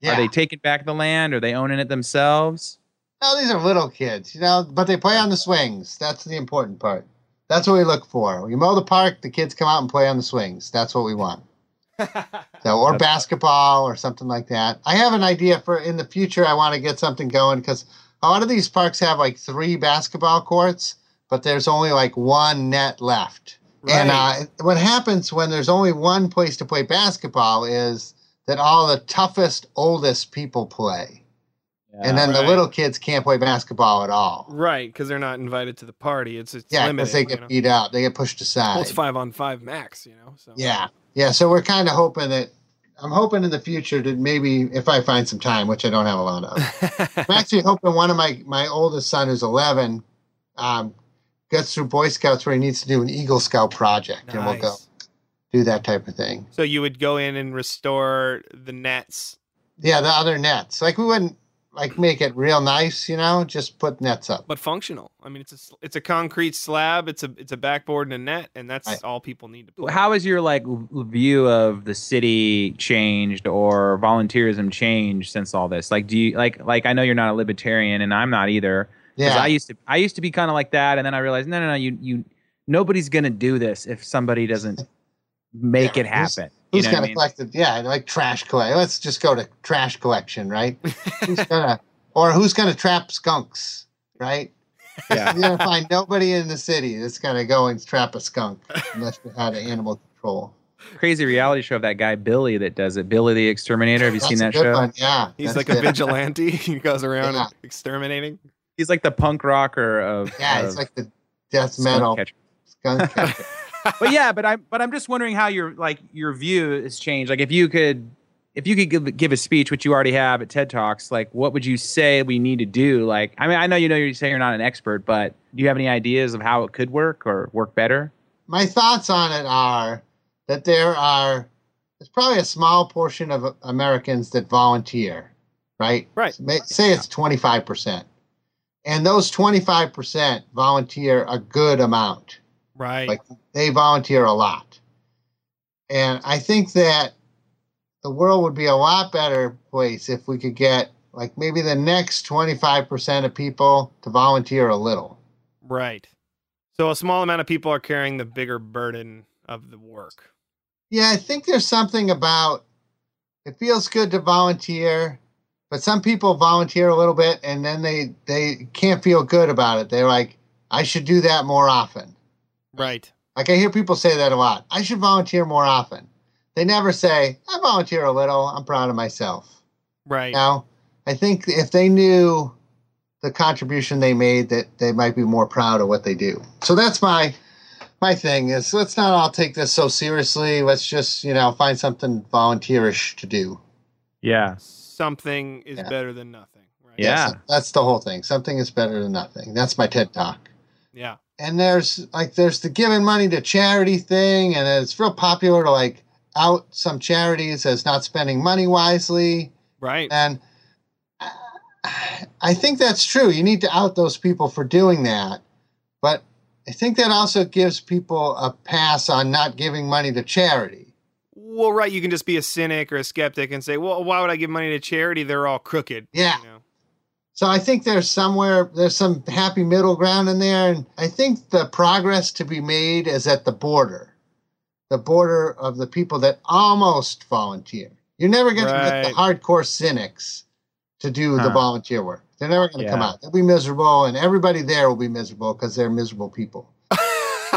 Yeah. are they taking back the land? Are they owning it themselves? No, these are little kids, you know, but they play on the swings. That's the important part. That's what we look for. You mow the park, the kids come out and play on the swings. That's what we want. So, or basketball or something like that. I have an idea for in the future. I want to get something going because a lot of these parks have like three basketball courts, but there's only like one net left. And uh, what happens when there's only one place to play basketball is that all the toughest, oldest people play. and then the little kids can't play basketball at all. Right, because they're not invited to the party. It's it's Yeah, limited. because they you get know? beat out. They get pushed aside. Well, it's five on five max. You know. So. Yeah. Yeah. So we're kind of hoping that I'm hoping in the future that maybe if I find some time, which I don't have a lot of, I'm actually hoping one of my my oldest son who's 11 um, gets through Boy Scouts where he needs to do an Eagle Scout project, and we'll go do that type of thing. So you would go in and restore the nets. Yeah, the other nets. Like we wouldn't like make it real nice, you know, just put nets up. but functional. I mean, it's a it's a concrete slab. It's a it's a backboard and a net, and that's Right. all people need to. Play. How has your like view of the city changed or volunteerism changed since all this? Like, do you like like I know you're not a libertarian and I'm not either. 'Cause Yeah. I used to I used to be kind of like that, and then I realized no no no you you nobody's gonna do this if somebody doesn't make Yeah, it who's- happen. You Who's know what I gonna mean? collect it? Yeah, like trash collect. Let's just go to trash collection, right? who's gonna or who's gonna trap skunks, right? Yeah. You're gonna find nobody in the city that's gonna go and trap a skunk unless you had an animal control. Crazy reality show of that guy Billy that does it. Billy the Exterminator. Have you That's seen that show? one, Yeah. He's that's like a it. vigilante. he goes around Yeah. exterminating. He's like the punk rocker of. Yeah, of it's like the death skunk metal catcher. skunk catcher. but yeah, but I'm but I'm just wondering how your like your view has changed. Like if you could if you could give, give a speech, which you already have at TED Talks, like what would you say we need to do? Like I mean, I know you know you say you're not an expert, but do you have any ideas of how it could work or work better? My thoughts on it are that there are there's probably a small portion of Americans that volunteer, right? Right. So may- Say it's 25%. And those 25% volunteer a good amount. Right. Like they volunteer a lot. And I think that the world would be a lot better place if we could get like maybe the next 25% of people to volunteer a little. right. So a small amount of people are carrying the bigger burden of the work. Yeah, I think there's something about it feels good to volunteer, but some people volunteer a little bit and then they they can't feel good about it. They're like, I should do that more often. Right. Like I hear people say that a lot. I should volunteer more often. They never say, I volunteer a little. I'm proud of myself. Right. Now, I think if they knew the contribution they made, that they might be more proud of what they do. So that's my my thing is let's not all take this so seriously. Let's just you know find something volunteerish to do. Yeah. Something is Yeah. better than nothing. Right. Yeah. so that's the whole thing. Something is better than nothing. That's my TED talk. Yeah. and there's like there's the giving money to charity thing and it's real popular to like out some charities as not spending money wisely Right. and uh, i think that's true you need to out those people for doing that but i think that also gives people a pass on not giving money to charity Well, right. You can just be a cynic or a skeptic and say, well, why would I give money to charity? They're all crooked. Yeah. You know? So I think there's somewhere there's some happy middle ground in there, and I think the progress to be made is at the border, the border of the people that almost volunteer. You're never going to get the hardcore cynics to do the volunteer work. They're never going to come out. They'll be miserable, and everybody there will be miserable because they're miserable people.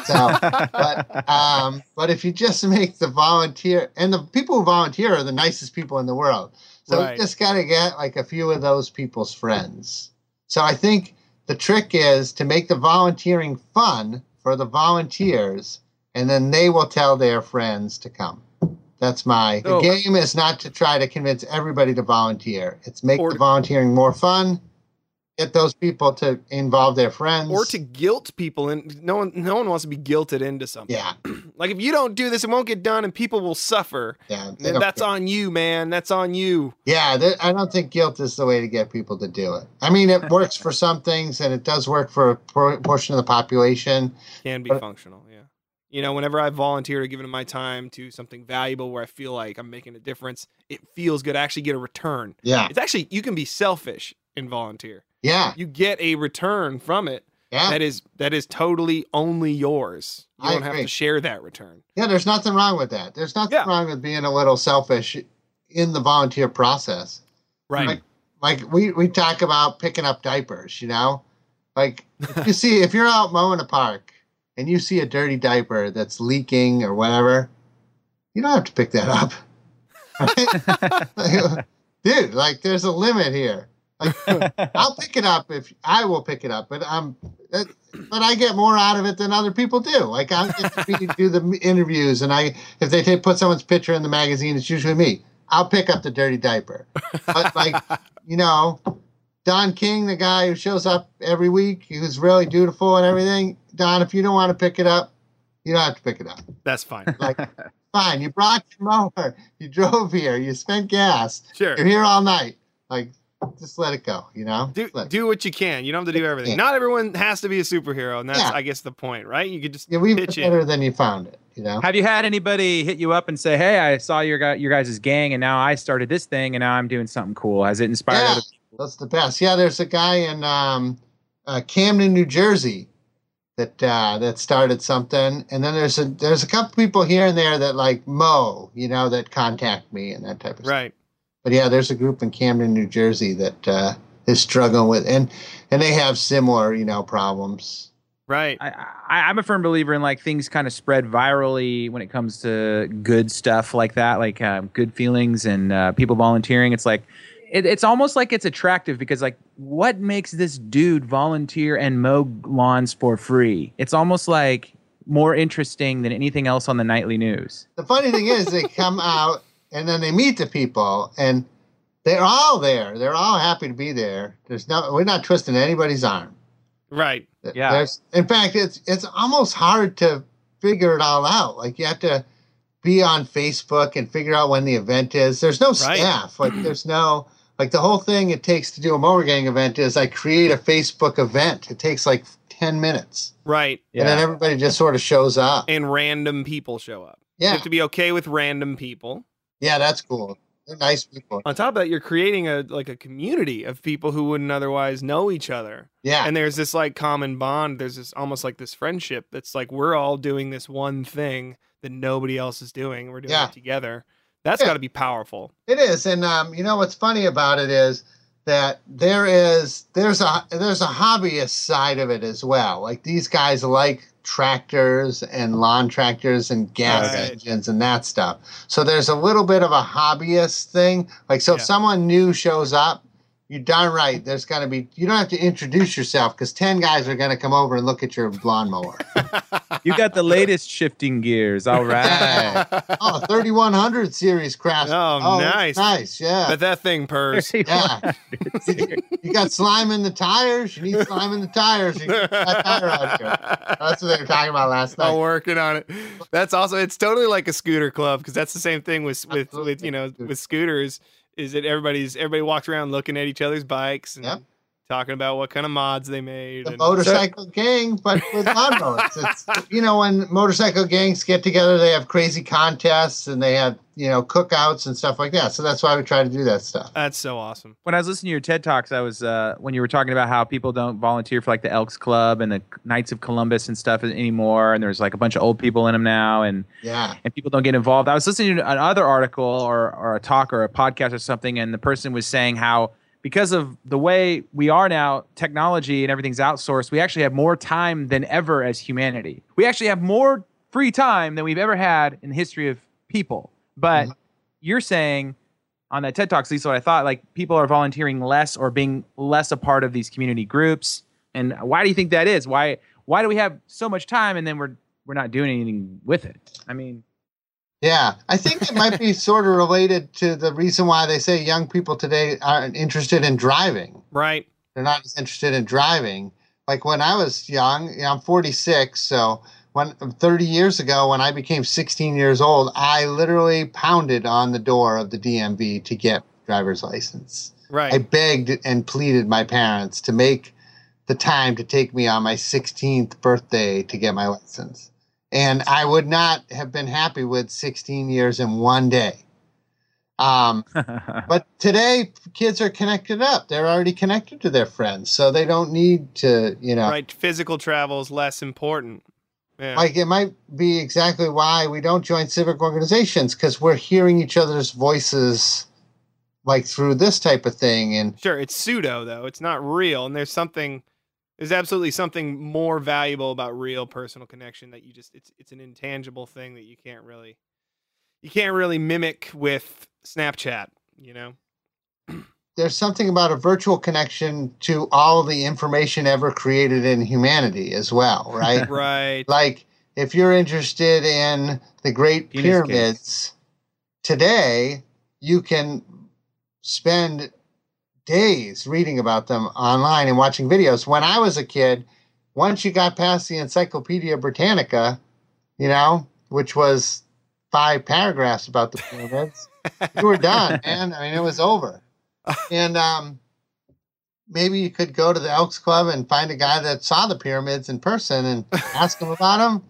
So, but um, but if you just make the volunteer and the people who volunteer are the nicest people in the world. So Right. you just got to get like a few of those people's friends. So I think the trick is to make the volunteering fun for the volunteers, and then they will tell their friends to come. That's my the game is not to try to convince everybody to volunteer. It's make Or- the volunteering more fun. Get those people to involve their friends. or to guilt people and no one no one wants to be guilted into something. yeah, Like if you don't do this, it won't get done and people will suffer. yeah. And that's care. on you, man. That's on you. Yeah, th- I don't think guilt is the way to get people to do it. I mean, it works for some things, and it does work for a por- portion of the population. Can be But- functional, yeah. You know, whenever I volunteer or give my time to something valuable where I feel like I'm making a difference, it feels good. I actually get a return. Yeah, It's actually you can be selfish and volunteer. Yeah, You get a return from it yeah, that is that is totally only yours. You I don't have to share that return. yeah. There's nothing wrong with that. There's nothing Yeah. wrong with being a little selfish in the volunteer process. Right. Like- Like we we talk about picking up diapers, you know, like if you see if you're out mowing a park and you see a dirty diaper that's leaking or whatever, you don't have to pick that up. Right? Dude, like there's a limit here. Like, I'll pick it up if I will pick it up, but um, but I get more out of it than other people do. Like I get to be, do the interviews, and I if they take, put someone's picture in the magazine, it's usually me. I'll pick up the dirty diaper. But like you know, Don King, the guy who shows up every week, who's really dutiful and everything. Don, if you don't want to pick it up, you don't have to pick it up. That's fine. Like, fine, you brought your mower, you drove here, you spent gas, Sure. you're here all night. Like, just let it go, you know? Do, Just let it do what you can. You don't have to do everything. Yeah. Not everyone has to be a superhero, and that's Yeah. I guess the point, right? You could just Yeah, we pitch in. better than you found it, you know? Have you had anybody hit you up and say, "Hey, I saw your guy, your guys' gang, and now I started this thing, and now I'm doing something cool"? Has it inspired? Yeah. Other That's the best. Yeah, there's a guy in um, uh, Camden, New Jersey that uh, that started something, and then there's a there's a couple people here and there that like Mo, you know, that contact me and that type of stuff. Right. But yeah, there's a group in Camden, New Jersey that uh, is struggling with, and and they have similar, you know, problems. Right. I, I, I'm a firm believer in like things kind of spread virally when it comes to good stuff like that, like um, good feelings and uh, people volunteering. It's like it, it's almost like it's attractive because like what makes this dude volunteer and mow lawns for free? It's almost like more interesting than anything else on the nightly news. The funny thing is, they come out and then they meet the people, and they're all there. They're all happy to be there. There's no, we're not twisting anybody's arm. Right. Yeah. There's, in fact, it's it's almost hard to figure it all out. Like you have to be on Facebook and figure out when the event is. There's no Right. staff. Like there's no like the whole thing it takes to do a mower gang event is I create a Facebook event. It takes like ten minutes, Right. and then everybody just sort of shows up. And random people show up. You Yeah, have to be okay with random people. Yeah, that's cool. They're nice people. On top of that, you're creating a like a community of people who wouldn't otherwise know each other. Yeah, And there's this like common bond. There's this almost like this friendship that's like we're all doing this one thing that nobody else is doing. We're doing Yeah. it together. That's Yeah. got to be powerful. It is, and um, you know what's funny about it is that there is there's a there's a hobbyist side of it as well. Like these guys like tractors and lawn tractors and gas Right. engines and that stuff. So there's a little bit of a hobbyist thing. Like so, if someone new shows up. You're darn right. There's going to be. You don't have to introduce yourself because ten guys are going to come over and look at your lawnmower. You got the latest shifting gears. All right. oh, 3100 series craft. Oh, oh, that's nice. nice. Yeah. But that thing purrs. Yeah. you got slime in the tires. You need slime in the tires. You get that tire out here. That's what they were talking about last night. I'm working on it. That's awesome. it's totally like a scooter club because that's the same thing with with with you know with scooters is that everybody's everybody walks around looking at each other's bikes and. Talking about what kind of mods they made. the and- motorcycle gang, but with lawnmowers. It's you know when motorcycle gangs get together, they have crazy contests and they have you know cookouts and stuff like that. So that's why we try to do that stuff. that's so awesome. when I was listening to your TED talks, I was uh, when you were talking about how people don't volunteer for like the Elks Club and the Knights of Columbus and stuff anymore, and there's like a bunch of old people in them now, and Yeah. and people don't get involved. I was listening to another article or or a talk or a podcast or something, and the person was saying how because of the way we are now, technology and everything's outsourced, we actually have more time than ever as humanity. We actually have more free time than we've ever had in the history of people. But Mhm. you're saying on that TED Talk, at least what I thought, like people are volunteering less or being less a part of these community groups. And why do you think that is? Why why do we have so much time and then we're we're not doing anything with it? I mean, Yeah, I think it might be sort of related to the reason why they say young people today aren't interested in driving. Right. they're not as interested in driving. Like when I was young, you know, I'm 46, so when 30 years ago, when I became 16 years old, I literally pounded on the door of the DMV to get driver's license. Right. I begged and pleaded my parents to make the time to take me on my 16th birthday to get my license. And I would not have been happy with 16 years in one day. Um, but today, kids are connected up. They're already connected to their friends, so they don't need to, you know. right. Physical travel is less important. Yeah. Like it might be exactly why we don't join civic organizations because we're hearing each other's voices, like through this type of thing. And Sure, it's pseudo though. It's not real, and there's something. There's absolutely something more valuable about real personal connection that you just it's it's an intangible thing that you can't really you can't really mimic with Snapchat. You know. there's something about a virtual connection to all the information ever created in humanity as well, right? Right. like if you're interested in the Great Penis Pyramids today, you can spend days reading about them online and watching videos. When I was a kid, once you got past the Encyclopedia Britannica, you know, which was five paragraphs about the pyramids, you were done, man. I mean, it was over. And um, maybe you could go to the Elks Club and find a guy that saw the pyramids in person and ask him about them.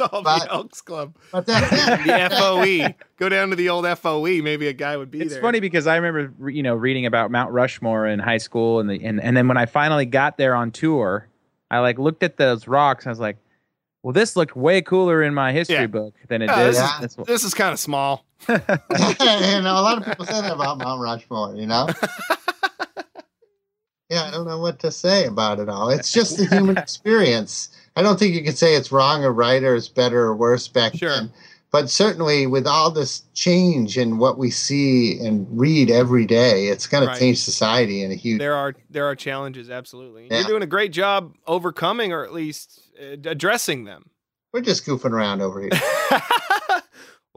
It's all But- the Elks Club. But that's it. The FOE. Go down to the old FOE. Maybe a guy would be it's there. funny because I remember you know reading about Mount Rushmore in high school and the and, and then when I finally got there on tour I like looked at those rocks. And I was like, well, this looked way cooler in my history Yeah. book than it Yeah, did. this, Yeah. That's this is kind of small. you know, a lot of people say that about Mount Rushmore, you know? yeah, I don't know what to say about it all. It's just the human experience. I don't think you can say it's wrong or right or it's better or worse back Sure. then. But certainly, with all this change in what we see and read every day, it's going Right. to change society in a huge. There are there are challenges, absolutely. You're doing a great job overcoming or at least uh, addressing them. We're just goofing around over here.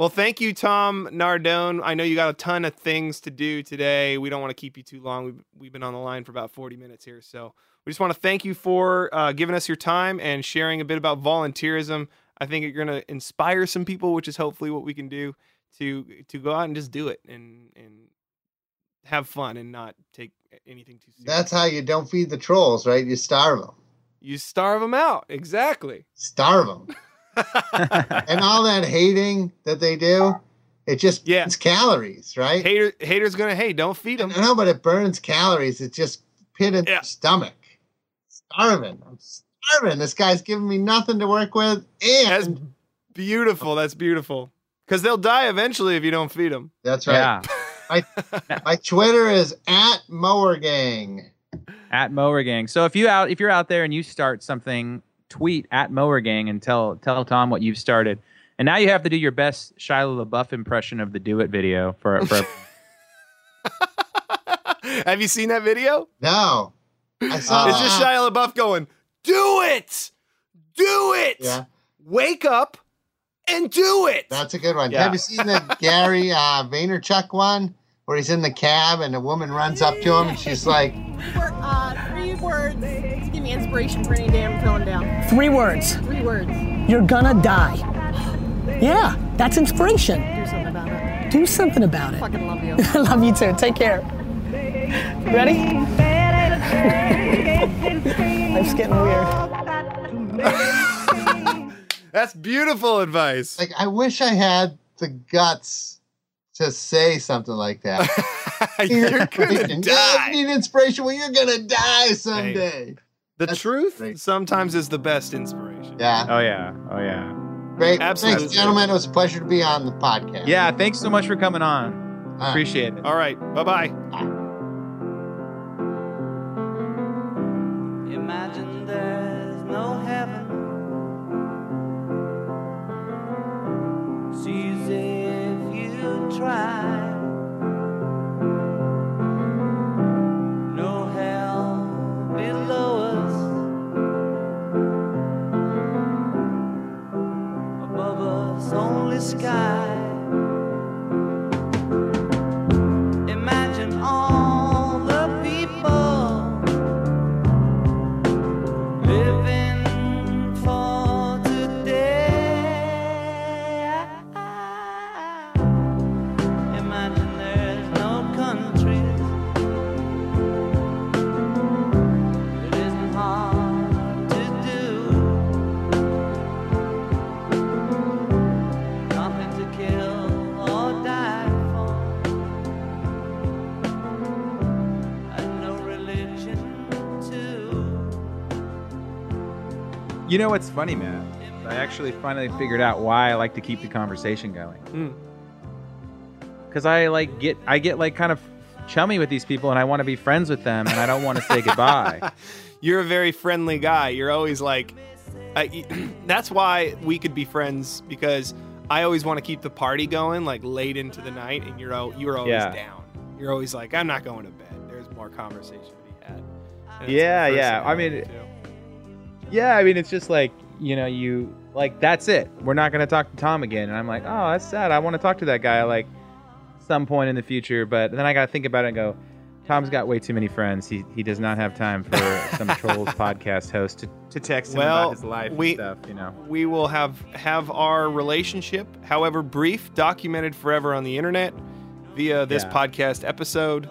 well, thank you, Tom Nardone. I know you got a ton of things to do today. We don't want to keep you too long. We've, we've been on the line for about 40 minutes here. So we just want to thank you for uh, giving us your time and sharing a bit about volunteerism. I think you're going to inspire some people, which is hopefully what we can do to to go out and just do it and and have fun and not take anything too seriously. That's how you don't feed the trolls, right? You starve them. you starve them out. Exactly. Starve them. and all that hating that they do, it just Yeah. burns calories, right? Hater haters gonna hate. Don't feed them. No, but it burns calories. It just pit in Yeah. the stomach. Starving. I'm starving. This guy's giving me nothing to work with. That's And beautiful. That's beautiful. Because they'll die eventually if you don't feed them. that's right. Yeah. My Twitter is at Mower Gang. at Mower Gang. So if you out if you're out there and you start something, tweet at Mower Gang and tell tell Tom what you've started. And now you have to do your best Shia LaBeouf impression of the Do It video for for Have you seen that video? No. I saw it's just Shia LaBeouf going, "Do it, do it, Yeah, wake up and do it." that's a good one. Yeah. Have you seen the Gary uh, Vaynerchuk one where he's in the cab and a woman runs up to him and she's like, Word, uh, three words to inspiration for any day I'm feeling down. Three words. Three words. You're gonna die. Yeah, that's inspiration. Do something about it. Do something about it. Fucking love you. I love you too. Take care. Ready? Life's getting weird. That's beautiful advice. like, I wish I had the guts to say something like that. You're gonna die. you need inspiration. Well, you're gonna die someday. The That's truth great. sometimes is the best inspiration. Yeah, Oh yeah. Oh yeah. great. Absolutely. Thanks, gentlemen. It was a pleasure to be on the podcast. Yeah, thanks so much for coming on. All right. Appreciate it. All right. Bye bye. Imagine there's no heaven. It's easy if you try. Sky. You know what's funny, man? I actually finally figured out why I like to keep the conversation going. Mm. Because I like get I get like kind of chummy with these people and I want to be friends with them and I don't want to say goodbye. You're a very friendly guy. You're always like, I, that's why we could be friends because I always want to keep the party going like late into the night, and you're you're always Yeah. down. You're always like, I'm not going to bed. There's more conversation to be had. And it's the Yeah, yeah. I mean. Yeah, I mean, it's just like, you know, you like that's it. We're not gonna talk to Tom again, and I'm like, oh, that's sad. I want to talk to that guy like some point in the future, but then I gotta think about it and go, Tom's got way too many friends. He he does not have time for some trolls podcast host to, to text him Well, about his life we- and stuff. You know. we will have have our relationship, however brief, documented forever on the internet via this Yeah. podcast episode,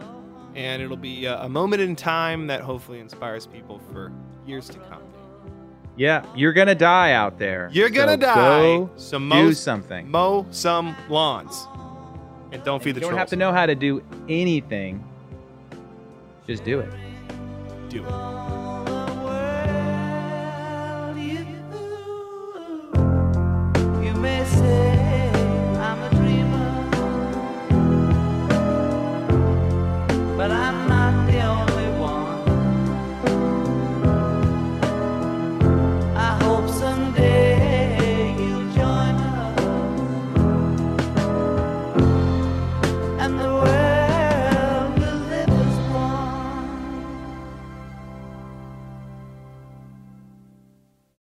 and it'll be a, a moment in time that hopefully inspires people for years to come. Yeah, you're gonna die out there. You're gonna so die. so mow, do something. Mow some lawns, and don't and feed you the. You don't have to know how to do anything. Just do it. Do it. missing